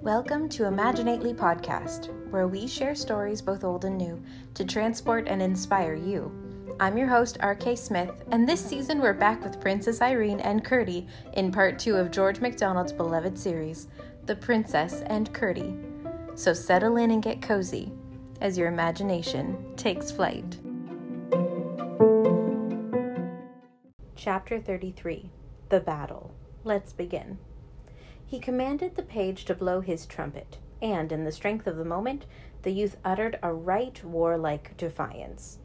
Welcome to Imaginately Podcast, where we share stories both old and new to transport and inspire you. I'm your host, R.K. Smith, and this season we're back with Princess Irene and Curdie in part two of George MacDonald's beloved series, The Princess and Curdie. So settle in and get cozy as your imagination takes flight. Chapter 33 The Battle. Let's begin. He commanded the page to blow his trumpet, and in the strength of the moment, the youth uttered a right warlike defiance.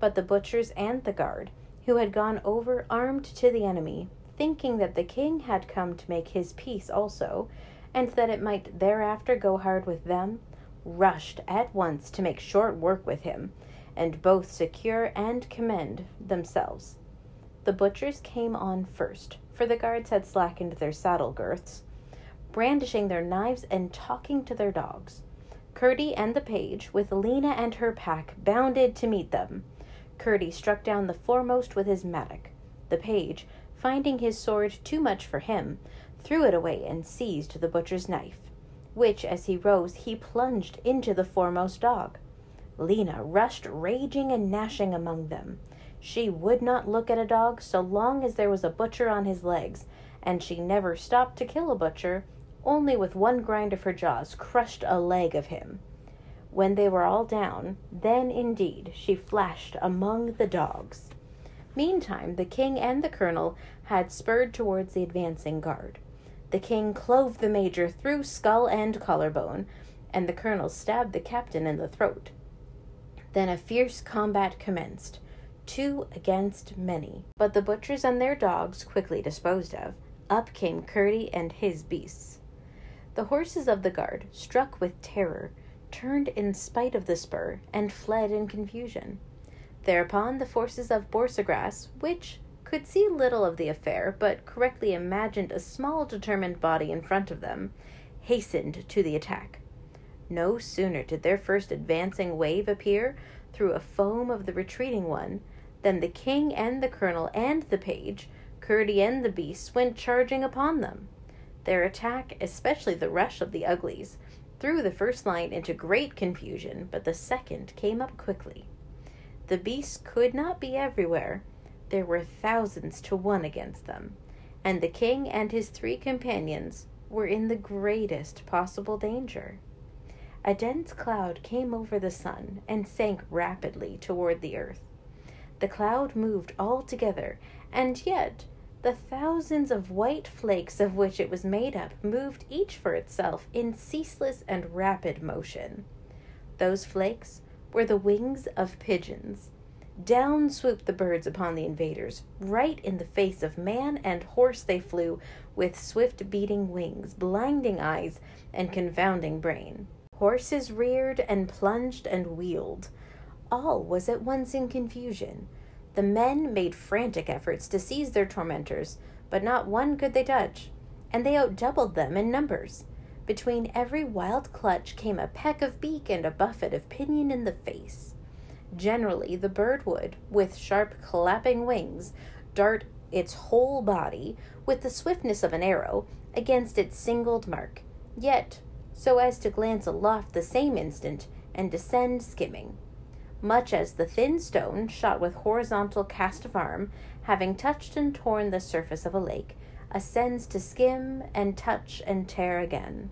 But the butchers and the guard, who had gone over armed to the enemy, thinking that the king had come to make his peace also, and that it might thereafter go hard with them, rushed at once to make short work with him, and both secure and commend themselves. The butchers came on first, for the guards had slackened their saddle girths, brandishing their knives and talking to their dogs. Curdie and the page, with Lina and her pack, bounded to meet them. Curdie struck down the foremost with his mattock. The page, finding his sword too much for him, threw it away and seized the butcher's knife, which, as he rose, he plunged into the foremost dog. Lina rushed raging and gnashing among them. She would not look at a dog so long as there was a butcher on his legs, and she never stopped to kill a butcher only with one grind of her jaws crushed a leg of him. When they were all down, then indeed she flashed among the dogs. Meantime, the king and the colonel had spurred towards the advancing guard. The king clove the major through skull and collarbone, and the colonel stabbed the captain in the throat. Then a fierce combat commenced, two against many. But the butchers and their dogs quickly disposed of. Up came Curdie and his beasts. The horses of the guard, struck with terror, turned in spite of the spur and fled in confusion. Thereupon the forces of Borsagrass, which could see little of the affair, but correctly imagined a small determined body in front of them, hastened to the attack. No sooner did their first advancing wave appear through a foam of the retreating one than the king and the colonel and the page, Curdie and the beasts, went charging upon them. Their attack, especially the rush of the uglies, threw the first line into great confusion, but the second came up quickly. The beasts could not be everywhere. There were thousands to one against them, and the king and his three companions were in the greatest possible danger. A dense cloud came over the sun and sank rapidly toward the earth. The cloud moved all together, and yet the thousands of white flakes of which it was made up moved each for itself in ceaseless and rapid motion. Those flakes were the wings of pigeons. Down swooped the birds upon the invaders. Right in the face of man and horse they flew, with swift beating wings, blinding eyes, and confounding brain. Horses reared and plunged and wheeled. All was at once in confusion. The men made frantic efforts to seize their tormentors, but not one could they touch, and they outdoubled them in numbers. Between every wild clutch came a peck of beak and a buffet of pinion in the face. Generally, the bird would, with sharp clapping wings, dart its whole body, with the swiftness of an arrow, against its singled mark, yet so as to glance aloft the same instant and descend skimming much as the thin stone, shot with horizontal cast of arm, having touched and torn the surface of a lake, ascends to skim and touch and tear again.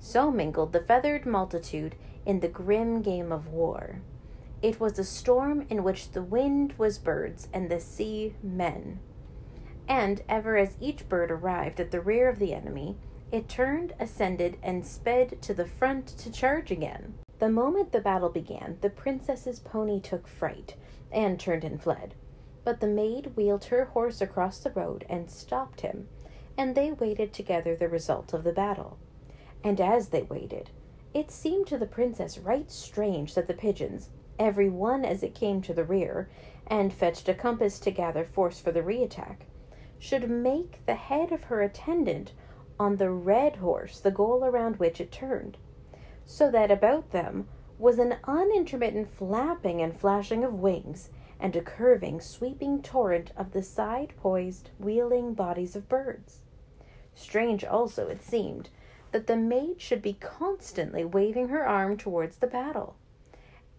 So mingled the feathered multitude in the grim game of war. It was a storm in which the wind was birds and the sea men. And ever as each bird arrived at the rear of the enemy, it turned, ascended, and sped to the front to charge again. The moment the battle began, the princess's pony took fright and turned and fled. But the maid wheeled her horse across the road and stopped him, and they waited together the result of the battle. And as they waited, it seemed to the princess right strange that the pigeons, every one as it came to the rear, and fetched a compass to gather force for the re-attack, should make the head of her attendant on the red horse the goal around which it turned so that about them was an unintermittent flapping and flashing of wings, and a curving, sweeping torrent of the side poised, wheeling bodies of birds. Strange also, it seemed, that the maid should be constantly waving her arm towards the battle,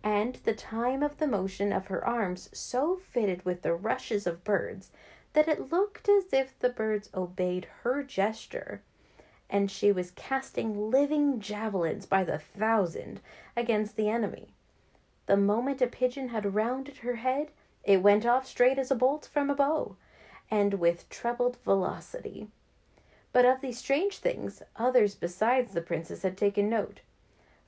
and the time of the motion of her arms so fitted with the rushes of birds that it looked as if the birds obeyed her gesture, and she was casting living javelins by the thousand against the enemy. The moment a pigeon had rounded her head, it went off straight as a bolt from a bow, and with trebled velocity. But of these strange things, others besides the princess had taken note.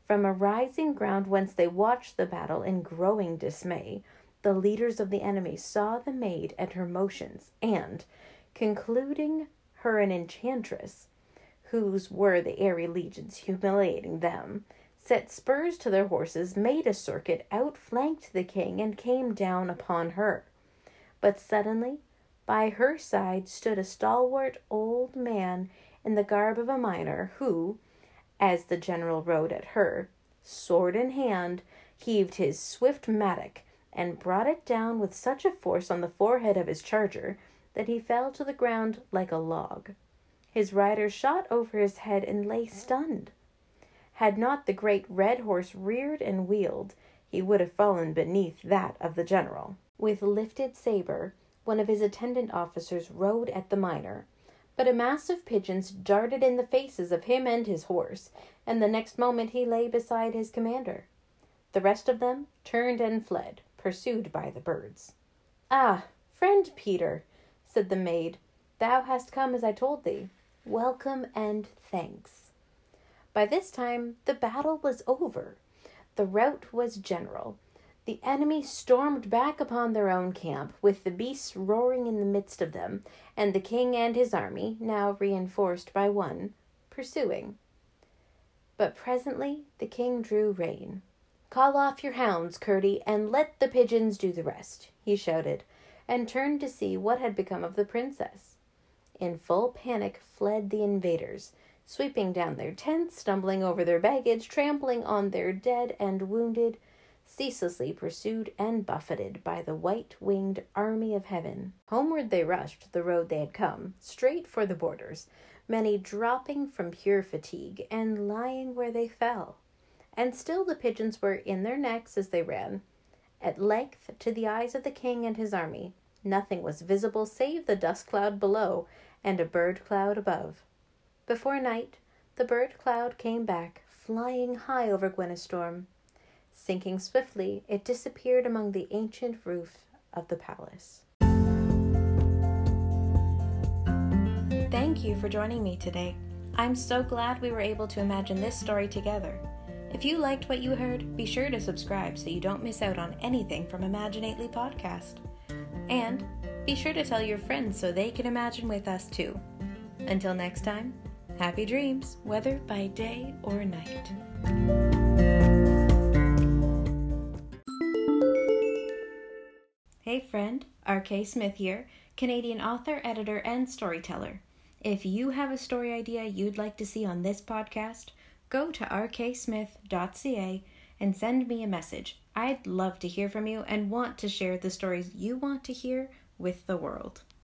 From a rising ground whence they watched the battle in growing dismay, the leaders of the enemy saw the maid and her motions, and, concluding her an enchantress, whose were the airy legions humiliating them, set spurs to their horses, made a circuit, outflanked the king, and came down upon her. But suddenly by her side stood a stalwart old man in the garb of a miner, who, as the general rode at her, sword in hand, heaved his swift mattock and brought it down with such a force on the forehead of his charger that he fell to the ground like a log. His rider shot over his head and lay stunned. Had not the great red horse reared and wheeled, he would have fallen beneath that of the general. With lifted saber, one of his attendant officers rode at the miner, but a mass of pigeons darted in the faces of him and his horse, and the next moment he lay beside his commander. The rest of them turned and fled, pursued by the birds. Ah, friend Peter, said the maid, thou hast come as I told thee. Welcome and thanks. By this time the battle was over. The rout was general, the enemy stormed back upon their own camp, with the beasts roaring in the midst of them, and the king and his army, now reinforced by one, pursuing. But presently the king drew rein. Call off your hounds, Curdie, and let the pigeons do the rest, he shouted, and turned to see what had become of the princess. In full panic fled the invaders, sweeping down their tents, stumbling over their baggage, trampling on their dead and wounded, ceaselessly pursued and buffeted by the white winged army of heaven. Homeward they rushed the road they had come, straight for the borders, many dropping from pure fatigue and lying where they fell. And still the pigeons were in their necks as they ran. At length, to the eyes of the king and his army, nothing was visible save the dust cloud below and a bird cloud above. Before night, the bird cloud came back, flying high over Gwyntystorm. Sinking swiftly, it disappeared among the ancient roof of the palace. Thank you for joining me today. I'm so glad we were able to imagine this story together. If you liked what you heard, be sure to subscribe so you don't miss out on anything from Imaginately podcast. And be sure to tell your friends so they can imagine with us too. Until next time, happy dreams, whether by day or night. Hey friend, R.K. Smith here, Canadian author, editor, and storyteller. If you have a story idea you'd like to see on this podcast, go to rksmith.ca and send me a message. I'd love to hear from you and want to share the stories you want to hear with the world.